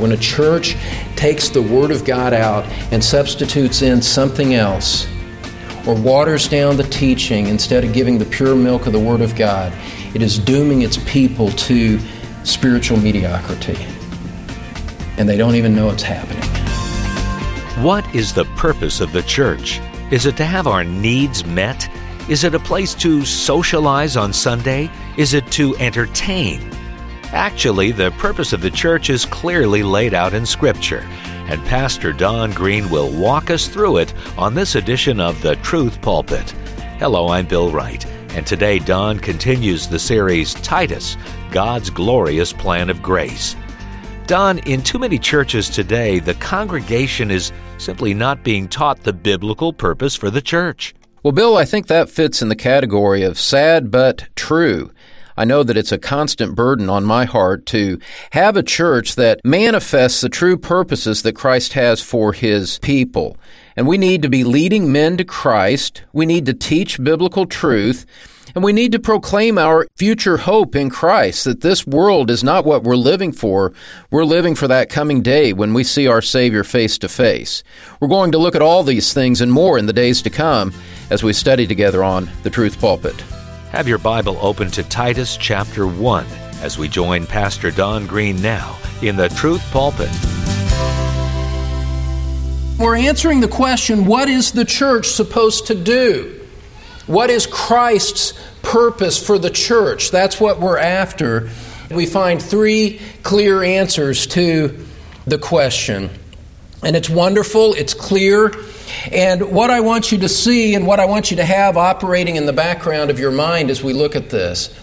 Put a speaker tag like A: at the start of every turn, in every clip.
A: When a church takes the Word of God out and substitutes in something else, or waters down the teaching instead of giving the pure milk of the Word of God, it is dooming its people to spiritual mediocrity. And they don't even know it's happening.
B: What is the purpose of the church? Is it to have our needs met? Is it a place to socialize on Sunday? Is it to entertain? Actually, the purpose of the church is clearly laid out in Scripture, and Pastor Don Green will walk us through it on this edition of The Truth Pulpit. Hello, I'm Bill Wright, and today Don continues the series Titus God's Glorious Plan of Grace. Don, in too many churches today, the congregation is simply not being taught the biblical purpose for the church.
A: Well, Bill, I think that fits in the category of sad but true. I know that it's a constant burden on my heart to have a church that manifests the true purposes that Christ has for his people. And we need to be leading men to Christ. We need to teach biblical truth. And we need to proclaim our future hope in Christ that this world is not what we're living for. We're living for that coming day when we see our Savior face to face. We're going to look at all these things and more in the days to come as we study together on the Truth Pulpit.
B: Have your Bible open to Titus chapter 1 as we join Pastor Don Green now in the Truth Pulpit.
A: We're answering the question what is the church supposed to do? What is Christ's purpose for the church? That's what we're after. We find three clear answers to the question. And it's wonderful, it's clear. And what I want you to see and what I want you to have operating in the background of your mind as we look at this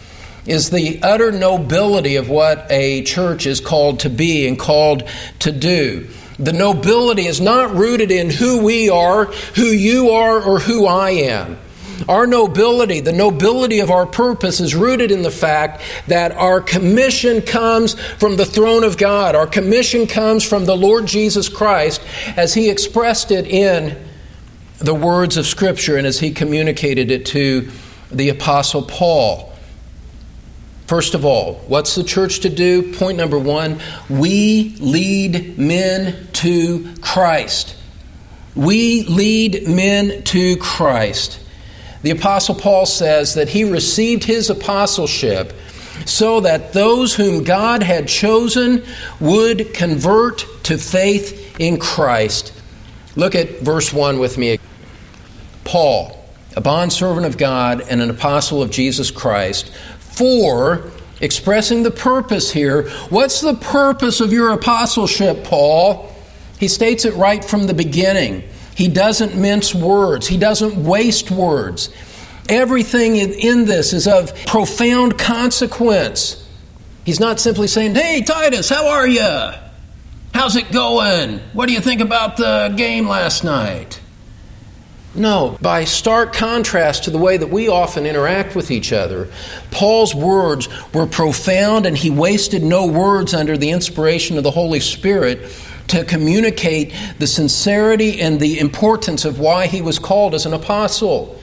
A: is the utter nobility of what a church is called to be and called to do. The nobility is not rooted in who we are, who you are, or who I am. Our nobility, the nobility of our purpose, is rooted in the fact that our commission comes from the throne of God. Our commission comes from the Lord Jesus Christ as He expressed it in the words of Scripture and as He communicated it to the Apostle Paul. First of all, what's the church to do? Point number one we lead men to Christ. We lead men to Christ. The Apostle Paul says that he received his apostleship so that those whom God had chosen would convert to faith in Christ. Look at verse 1 with me. Paul, a bondservant of God and an apostle of Jesus Christ, for expressing the purpose here. What's the purpose of your apostleship, Paul? He states it right from the beginning. He doesn't mince words, he doesn't waste words. Everything in this is of profound consequence. He's not simply saying, Hey, Titus, how are you? How's it going? What do you think about the game last night? No, by stark contrast to the way that we often interact with each other, Paul's words were profound and he wasted no words under the inspiration of the Holy Spirit to communicate the sincerity and the importance of why he was called as an apostle.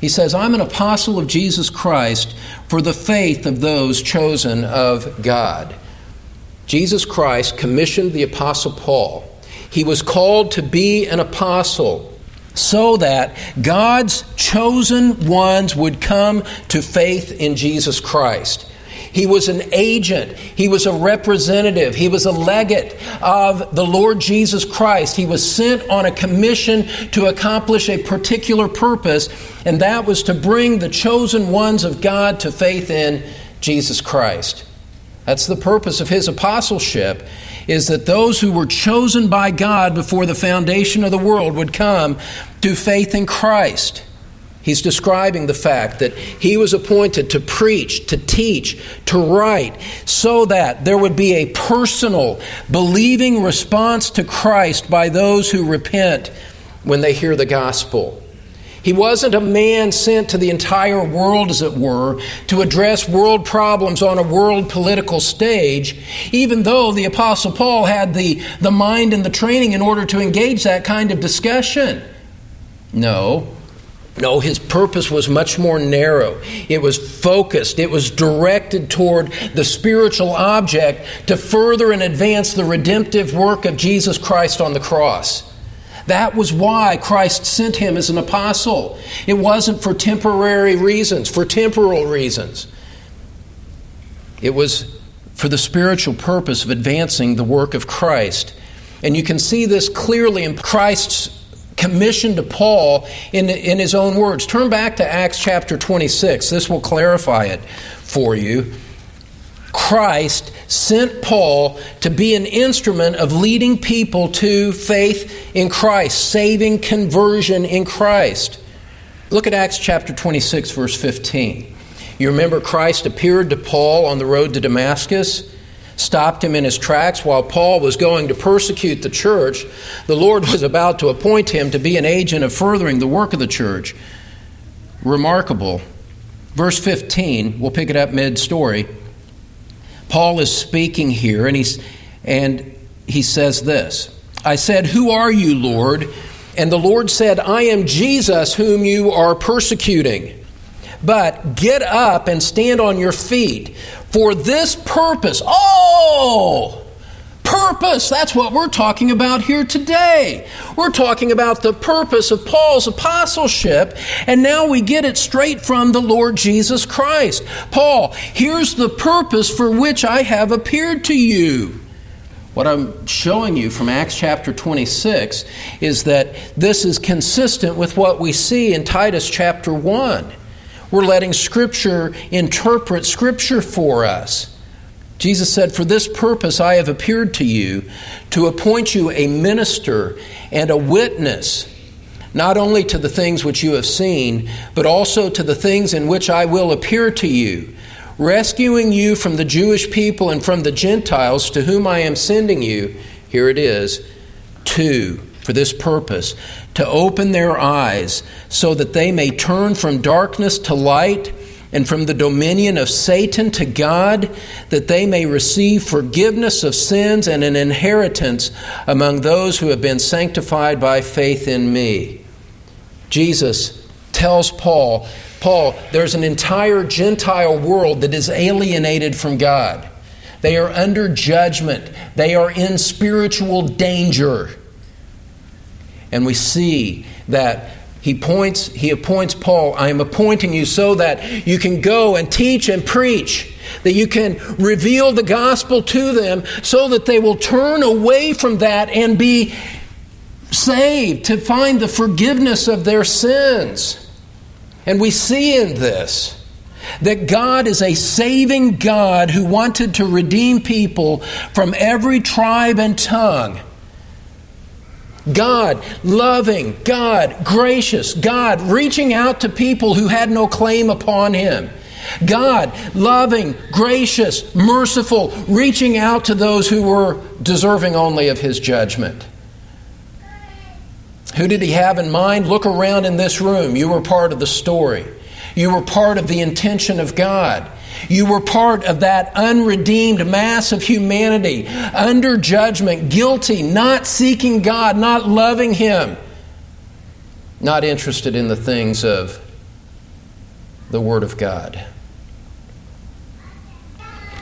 A: He says, I'm an apostle of Jesus Christ for the faith of those chosen of God. Jesus Christ commissioned the apostle Paul. He was called to be an apostle so that God's chosen ones would come to faith in Jesus Christ. He was an agent. He was a representative. He was a legate of the Lord Jesus Christ. He was sent on a commission to accomplish a particular purpose, and that was to bring the chosen ones of God to faith in Jesus Christ. That's the purpose of his apostleship is that those who were chosen by God before the foundation of the world would come to faith in Christ. He's describing the fact that he was appointed to preach, to teach, to write, so that there would be a personal, believing response to Christ by those who repent when they hear the gospel. He wasn't a man sent to the entire world, as it were, to address world problems on a world political stage, even though the Apostle Paul had the, the mind and the training in order to engage that kind of discussion. No, No, his purpose was much more narrow. It was focused. It was directed toward the spiritual object to further and advance the redemptive work of Jesus Christ on the cross. That was why Christ sent him as an apostle. It wasn't for temporary reasons, for temporal reasons. It was for the spiritual purpose of advancing the work of Christ. And you can see this clearly in Christ's commission to Paul in, in his own words. Turn back to Acts chapter 26. This will clarify it for you. Christ sent Paul to be an instrument of leading people to faith in Christ, saving conversion in Christ. Look at Acts chapter 26, verse 15. You remember Christ appeared to Paul on the road to Damascus, stopped him in his tracks while Paul was going to persecute the church. The Lord was about to appoint him to be an agent of furthering the work of the church. Remarkable. Verse 15, we'll pick it up mid story. Paul is speaking here, and, he's, and he says this I said, Who are you, Lord? And the Lord said, I am Jesus whom you are persecuting. But get up and stand on your feet. For this purpose, oh, purpose. That's what we're talking about here today. We're talking about the purpose of Paul's apostleship, and now we get it straight from the Lord Jesus Christ. Paul, here's the purpose for which I have appeared to you. What I'm showing you from Acts chapter 26 is that this is consistent with what we see in Titus chapter 1. We're letting Scripture interpret Scripture for us. Jesus said, For this purpose I have appeared to you, to appoint you a minister and a witness, not only to the things which you have seen, but also to the things in which I will appear to you, rescuing you from the Jewish people and from the Gentiles to whom I am sending you. Here it is, to, for this purpose, to open their eyes so that they may turn from darkness to light and from the dominion of Satan to God, that they may receive forgiveness of sins and an inheritance among those who have been sanctified by faith in me. Jesus tells Paul, Paul, there's an entire Gentile world that is alienated from God. They are under judgment. They are in spiritual danger. And we see that he points he appoints paul i am appointing you so that you can go and teach and preach that you can reveal the gospel to them so that they will turn away from that and be saved to find the forgiveness of their sins. And we see in this that God is a saving God who wanted to redeem people from every tribe and tongue God, loving, God, gracious, God, reaching out to people who had no claim upon Him. God, loving, gracious, merciful, reaching out to those who were deserving only of His judgment. Who did He have in mind? Look around in this room. You were part of the story, you were part of the intention of God. You were part of that unredeemed mass of humanity, under judgment, guilty, not seeking God, not loving Him, not interested in the things of the Word of God.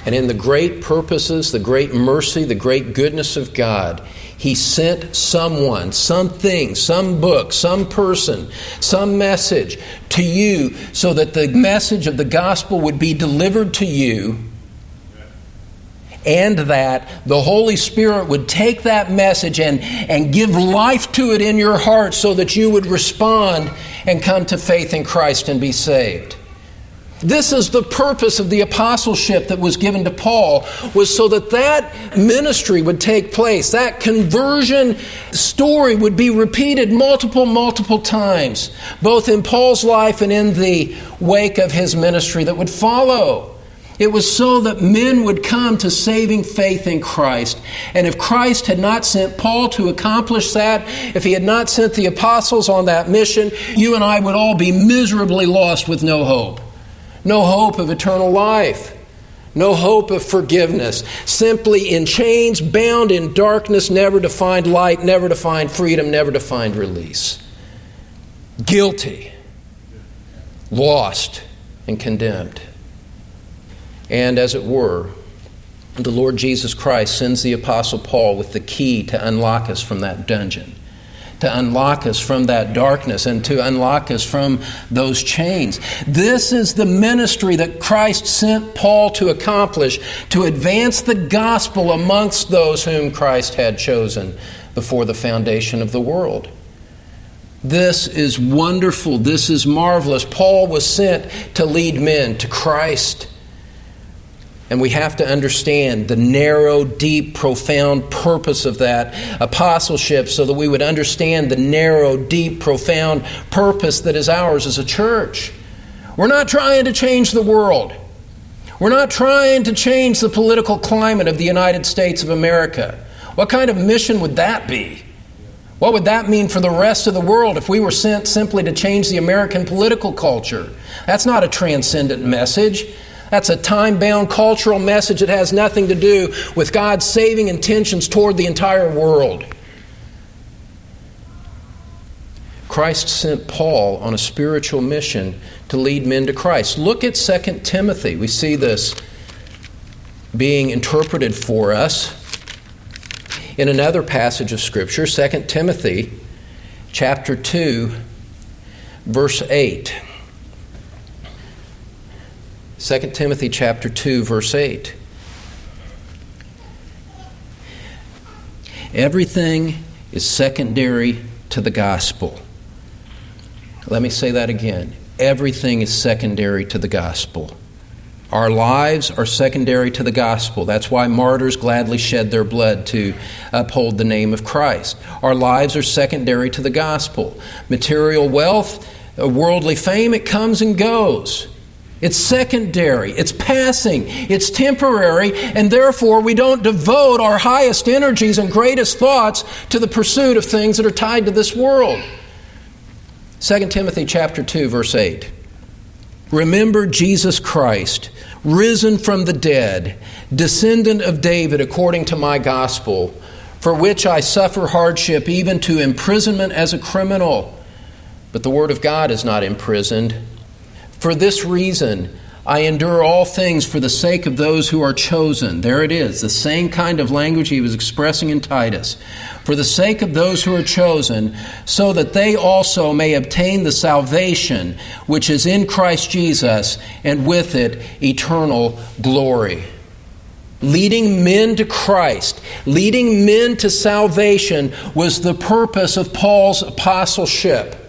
A: And in the great purposes, the great mercy, the great goodness of God, he sent someone, something, some book, some person, some message to you so that the message of the gospel would be delivered to you and that the Holy Spirit would take that message and, and give life to it in your heart so that you would respond and come to faith in Christ and be saved. This is the purpose of the apostleship that was given to Paul was so that that ministry would take place. That conversion story would be repeated multiple multiple times, both in Paul's life and in the wake of his ministry that would follow. It was so that men would come to saving faith in Christ. And if Christ had not sent Paul to accomplish that, if he had not sent the apostles on that mission, you and I would all be miserably lost with no hope no hope of eternal life, no hope of forgiveness, simply in chains, bound in darkness, never to find light, never to find freedom, never to find release. Guilty. lost and condemned. And as it were, the Lord Jesus Christ sends the Apostle Paul with the key to unlock us from that dungeon, to unlock us from that darkness, and to unlock us from those chains. This is the ministry that Christ sent Paul to accomplish, to advance the gospel amongst those whom Christ had chosen before the foundation of the world. This is wonderful. This is marvelous. Paul was sent to lead men to Christ. And we have to understand the narrow, deep, profound purpose of that apostleship so that we would understand the narrow, deep, profound purpose that is ours as a church. We're not trying to change the world. We're not trying to change the political climate of the United States of America. What kind of mission would that be? What would that mean for the rest of the world if we were sent simply to change the American political culture? That's not a transcendent message. That's a time bound cultural message that has nothing to do with God's saving intentions toward the entire world. Christ sent Paul on a spiritual mission to lead men to Christ. Look at 2 Timothy. We see this being interpreted for us in another passage of Scripture, 2 Timothy chapter 2, verse 8. 2 Timothy chapter 2 verse 8. Everything is secondary to the gospel. Let me say that again. Everything is secondary to the gospel. Our lives are secondary to the gospel. That's why martyrs gladly shed their blood to uphold the name of Christ. Our lives are secondary to the gospel. Material wealth, uh, worldly fame, it comes and goes. It's secondary, it's passing, it's temporary, and therefore we don't devote our highest energies and greatest thoughts to the pursuit of things that are tied to this world. 2 Timothy chapter 2 verse 8. Remember Jesus Christ, risen from the dead, descendant of David according to my gospel, for which I suffer hardship even to imprisonment as a criminal. But the word of God is not imprisoned. For this reason, I endure all things for the sake of those who are chosen. There it is, the same kind of language he was expressing in Titus. For the sake of those who are chosen, so that they also may obtain the salvation which is in Christ Jesus, and with it eternal glory. Leading men to Christ, leading men to salvation was the purpose of Paul's apostleship.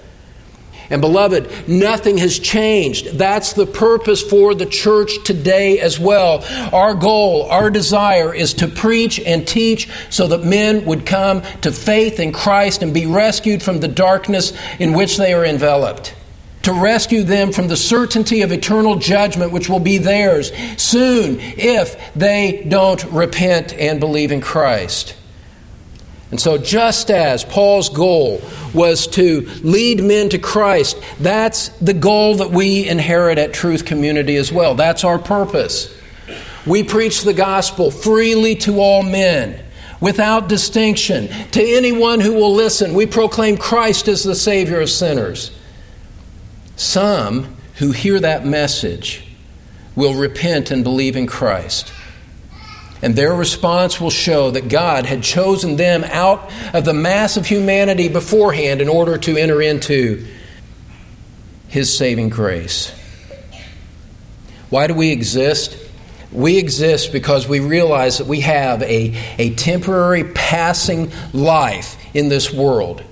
A: And beloved, nothing has changed. That's the purpose for the church today as well. Our goal, our desire is to preach and teach so that men would come to faith in Christ and be rescued from the darkness in which they are enveloped to rescue them from the certainty of eternal judgment which will be theirs soon if they don't repent and believe in Christ. And so, just as Paul's goal was to lead men to Christ, that's the goal that we inherit at Truth Community as well. That's our purpose. We preach the gospel freely to all men, without distinction. To anyone who will listen, we proclaim Christ as the Savior of sinners. Some who hear that message will repent and believe in Christ. And their response will show that God had chosen them out of the mass of humanity beforehand in order to enter into His saving grace. Why do we exist? We exist because we realize that we have a, a temporary passing life in this world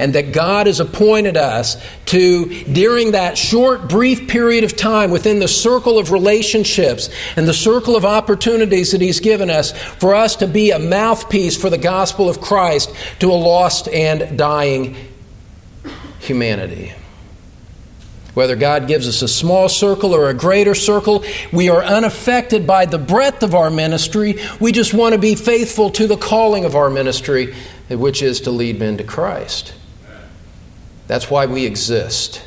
A: and that God has appointed us to, during that short, brief period of time within the circle of relationships and the circle of opportunities that He's given us, for us to be a mouthpiece for the gospel of Christ to a lost and dying humanity. Whether God gives us a small circle or a greater circle, we are unaffected by the breadth of our ministry. We just want to be faithful to the calling of our ministry, which is to lead men to Christ. That's why we exist.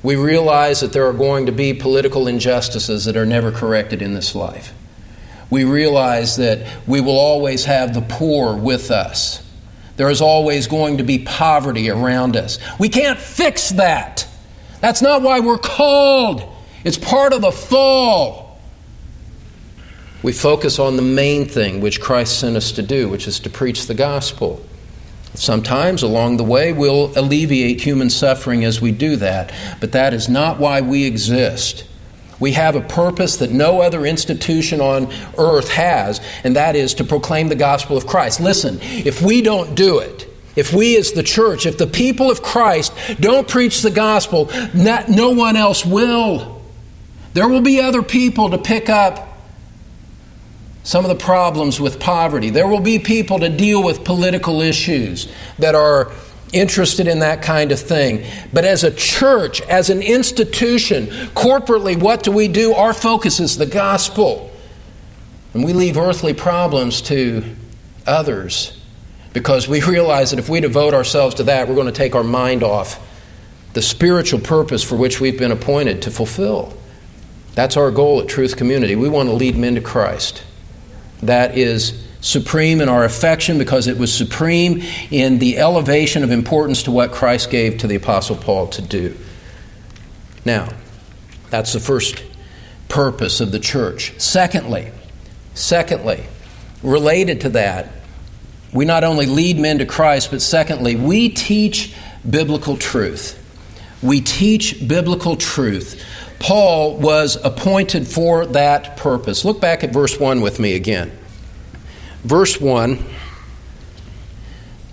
A: We realize that there are going to be political injustices that are never corrected in this life. We realize that we will always have the poor with us. There is always going to be poverty around us. We can't fix that. That's not why we're called. It's part of the fall. We focus on the main thing which Christ sent us to do, which is to preach the gospel. Sometimes along the way, we'll alleviate human suffering as we do that, but that is not why we exist. We have a purpose that no other institution on earth has, and that is to proclaim the gospel of Christ. Listen, if we don't do it, if we as the church, if the people of Christ don't preach the gospel, not, no one else will. There will be other people to pick up some of the problems with poverty. There will be people to deal with political issues that are interested in that kind of thing. But as a church, as an institution, corporately, what do we do? Our focus is the gospel. And we leave earthly problems to others because we realize that if we devote ourselves to that, we're going to take our mind off the spiritual purpose for which we've been appointed to fulfill. That's our goal at Truth Community. We want to lead men to Christ that is supreme in our affection because it was supreme in the elevation of importance to what Christ gave to the Apostle Paul to do. Now, that's the first purpose of the church. Secondly, secondly, related to that, we not only lead men to Christ, but secondly, we teach biblical truth. We teach biblical truth. Paul was appointed for that purpose. Look back at verse 1 with me again. Verse 1,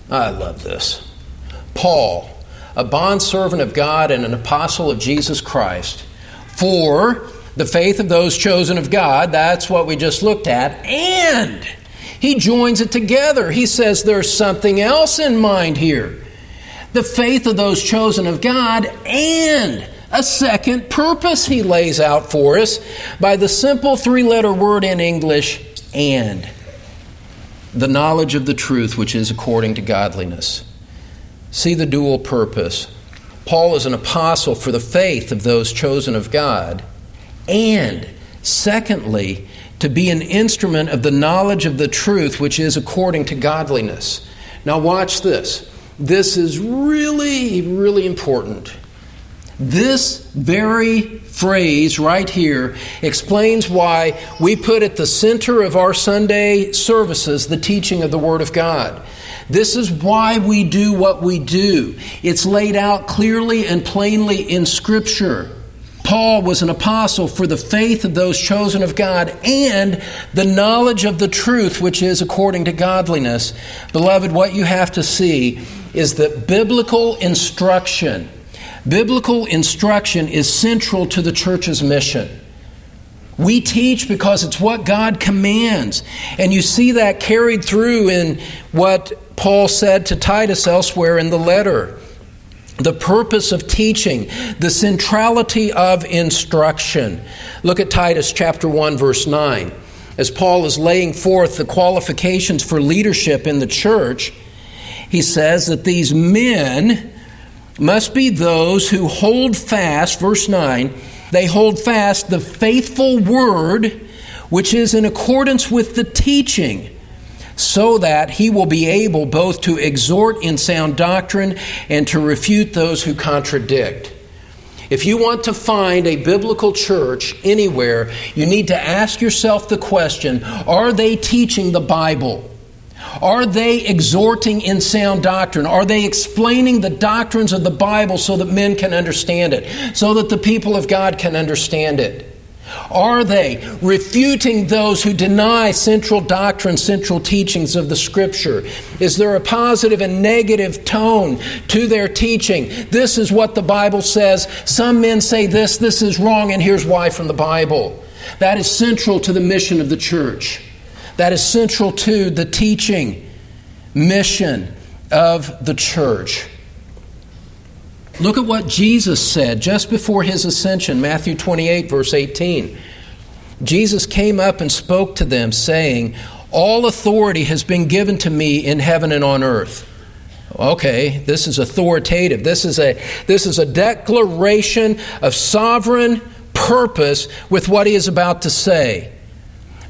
A: I love this. Paul, a bondservant of God and an apostle of Jesus Christ, for the faith of those chosen of God, that's what we just looked at, and he joins it together. He says there's something else in mind here. The faith of those chosen of God and a second purpose he lays out for us by the simple three letter word in English, and. The knowledge of the truth which is according to godliness. See the dual purpose. Paul is an apostle for the faith of those chosen of God, and secondly, to be an instrument of the knowledge of the truth which is according to godliness. Now, watch this. This is really, really important. This very phrase right here explains why we put at the center of our Sunday services the teaching of the Word of God. This is why we do what we do. It's laid out clearly and plainly in Scripture. Paul was an apostle for the faith of those chosen of God and the knowledge of the truth which is according to godliness. Beloved, what you have to see is that biblical instruction Biblical instruction is central to the church's mission. We teach because it's what God commands. And you see that carried through in what Paul said to Titus elsewhere in the letter. The purpose of teaching, the centrality of instruction. Look at Titus chapter 1 verse 9. As Paul is laying forth the qualifications for leadership in the church, he says that these men must be those who hold fast, verse 9, they hold fast the faithful word which is in accordance with the teaching, so that he will be able both to exhort in sound doctrine and to refute those who contradict. If you want to find a biblical church anywhere, you need to ask yourself the question are they teaching the Bible? Are they exhorting in sound doctrine? Are they explaining the doctrines of the Bible so that men can understand it, so that the people of God can understand it? Are they refuting those who deny central doctrine, central teachings of the Scripture? Is there a positive and negative tone to their teaching? This is what the Bible says. Some men say this, this is wrong, and here's why from the Bible. That is central to the mission of the church that is central to the teaching mission of the church. Look at what Jesus said just before his ascension, Matthew 28, verse 18. Jesus came up and spoke to them, saying, All authority has been given to me in heaven and on earth. Okay, this is authoritative. This is a, this is a declaration of sovereign purpose with what he is about to say.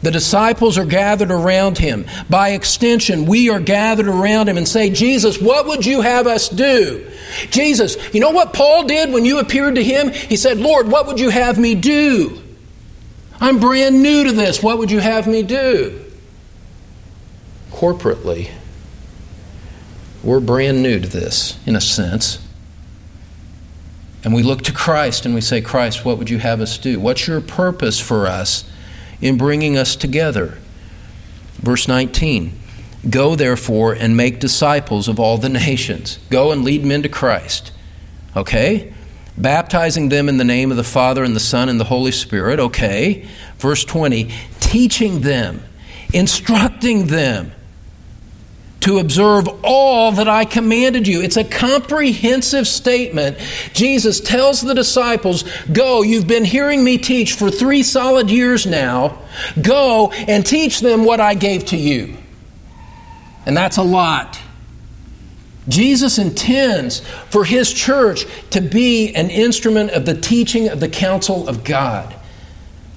A: The disciples are gathered around him. By extension, we are gathered around him and say, Jesus, what would you have us do? Jesus, you know what Paul did when you appeared to him? He said, Lord, what would you have me do? I'm brand new to this. What would you have me do? Corporately, we're brand new to this, in a sense. And we look to Christ and we say, Christ, what would you have us do? What's your purpose for us? In bringing us together. Verse 19 Go therefore and make disciples of all the nations. Go and lead men to Christ. Okay? Baptizing them in the name of the Father and the Son and the Holy Spirit. Okay. Verse 20 Teaching them, instructing them to observe all that I commanded you. It's a comprehensive statement. Jesus tells the disciples, Go, you've been hearing me teach for three solid years now. Go and teach them what I gave to you. And that's a lot. Jesus intends for his church to be an instrument of the teaching of the counsel of God.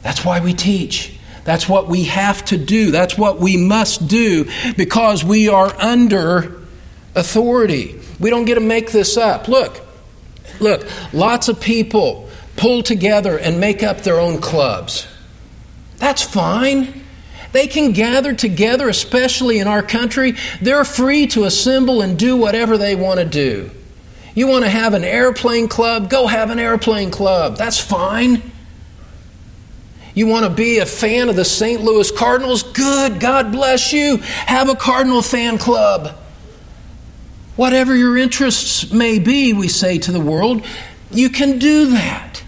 A: That's why we teach. That's what we have to do. That's what we must do because we are under authority. We don't get to make this up. Look, look, lots of people pull together and make up their own clubs. That's fine. They can gather together, especially in our country. They're free to assemble and do whatever they want to do. You want to have an airplane club? Go have an airplane club. That's fine. You want to be a fan of the St. Louis Cardinals? Good, God bless you. Have a Cardinal fan club. Whatever your interests may be, we say to the world, you can do that.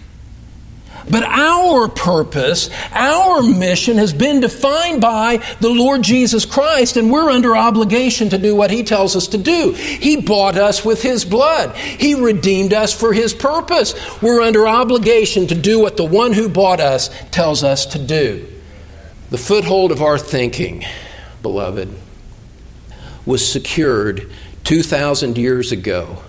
A: But our purpose, our mission has been defined by the Lord Jesus Christ, and we're under obligation to do what He tells us to do. He bought us with His blood, He redeemed us for His purpose. We're under obligation to do what the one who bought us tells us to do. The foothold of our thinking, beloved, was secured 2,000 years ago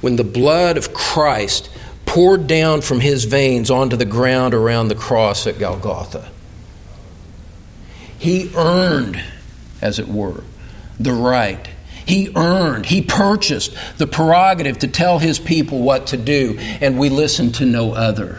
A: when the blood of Christ poured down from his veins onto the ground around the cross at Golgotha. He earned, as it were, the right. He earned, he purchased the prerogative to tell his people what to do, and we listen to no other.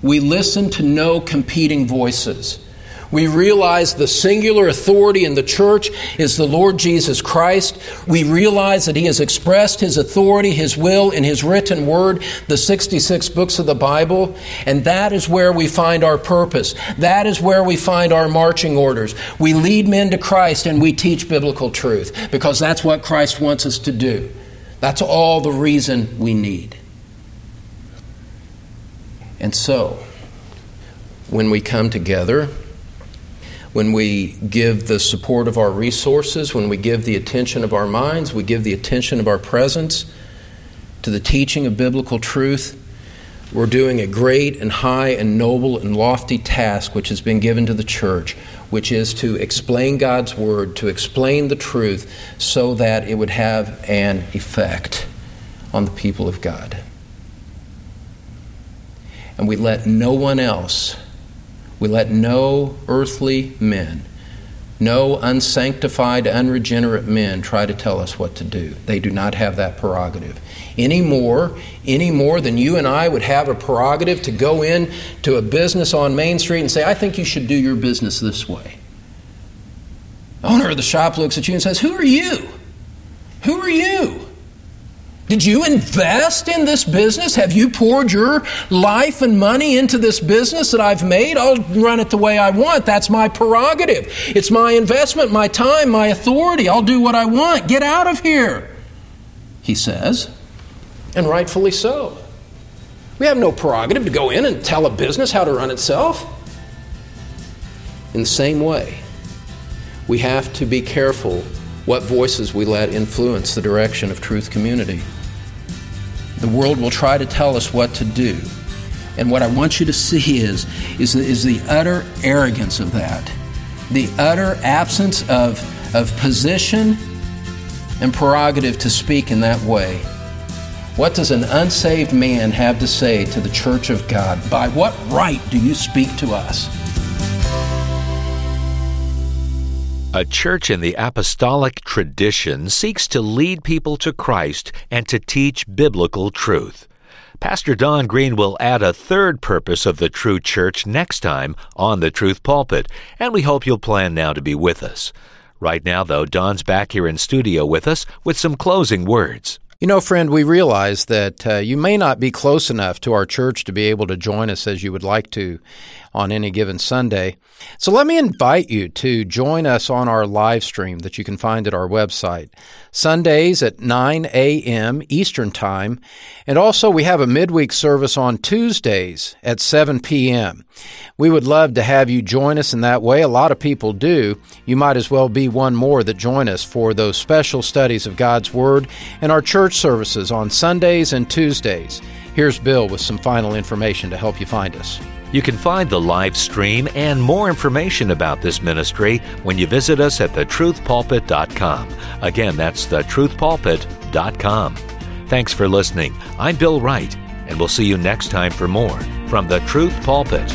A: We listen to no competing voices. We realize the singular authority in the church is the Lord Jesus Christ. We realize that He has expressed His authority, His will in His written word, the 66 books of the Bible. And that is where we find our purpose. That is where we find our marching orders. We lead men to Christ and we teach biblical truth because that's what Christ wants us to do. That's all the reason we need. And so, when we come together, when we give the support of our resources, when we give the attention of our minds, we give the attention of our presence to the teaching of biblical truth, we're doing a great and high and noble and lofty task which has been given to the church, which is to explain God's Word, to explain the truth so that it would have an effect on the people of God. And we let no one else we let no earthly men, no unsanctified, unregenerate men try to tell us what to do. They do not have that prerogative. Any more, any more than you and I would have a prerogative to go in to a business on Main Street and say, I think you should do your business this way. owner of the shop looks at you and says, Who are you? Who are you? Did you invest in this business? Have you poured your life and money into this business that I've made? I'll run it the way I want. That's my prerogative. It's my investment, my time, my authority. I'll do what I want. Get out of here, he says. And rightfully so. We have no prerogative to go in and tell a business how to run itself. In the same way, we have to be careful what voices we let influence the direction of truth community. The world will try to tell us what to do. And what I want you to see is, is, is the utter arrogance of that, the utter absence of, of position and prerogative to speak in that way. What does an unsaved man have to say to the church of God? By what right do you speak to us?
B: A church in the apostolic tradition seeks to lead people to Christ and to teach biblical truth. Pastor Don Green will add a third purpose of the true church next time on the Truth Pulpit, and we hope you'll plan now to be with us. Right now, though, Don's back here in studio with us with some closing words.
A: You know, friend, we realize that uh, you may not be close enough to our church to be able to join us as you would like to on any given Sunday. So let me invite you to join us on our live stream that you can find at our website. Sundays at 9 a.m. Eastern Time. And also, we have a midweek service on Tuesdays at 7 p.m. We would love to have you join us in that way. A lot of people do. You might as well be one more that join us for those special studies of God's Word and our church services on Sundays and Tuesdays. Here's Bill with some final information to help you find us.
B: You can find the live stream and more information about this ministry when you visit us at thetruthpulpit.com. Again, that's thetruthpulpit.com. Thanks for listening. I'm Bill Wright, and we'll see you next time for more from the Truth Pulpit.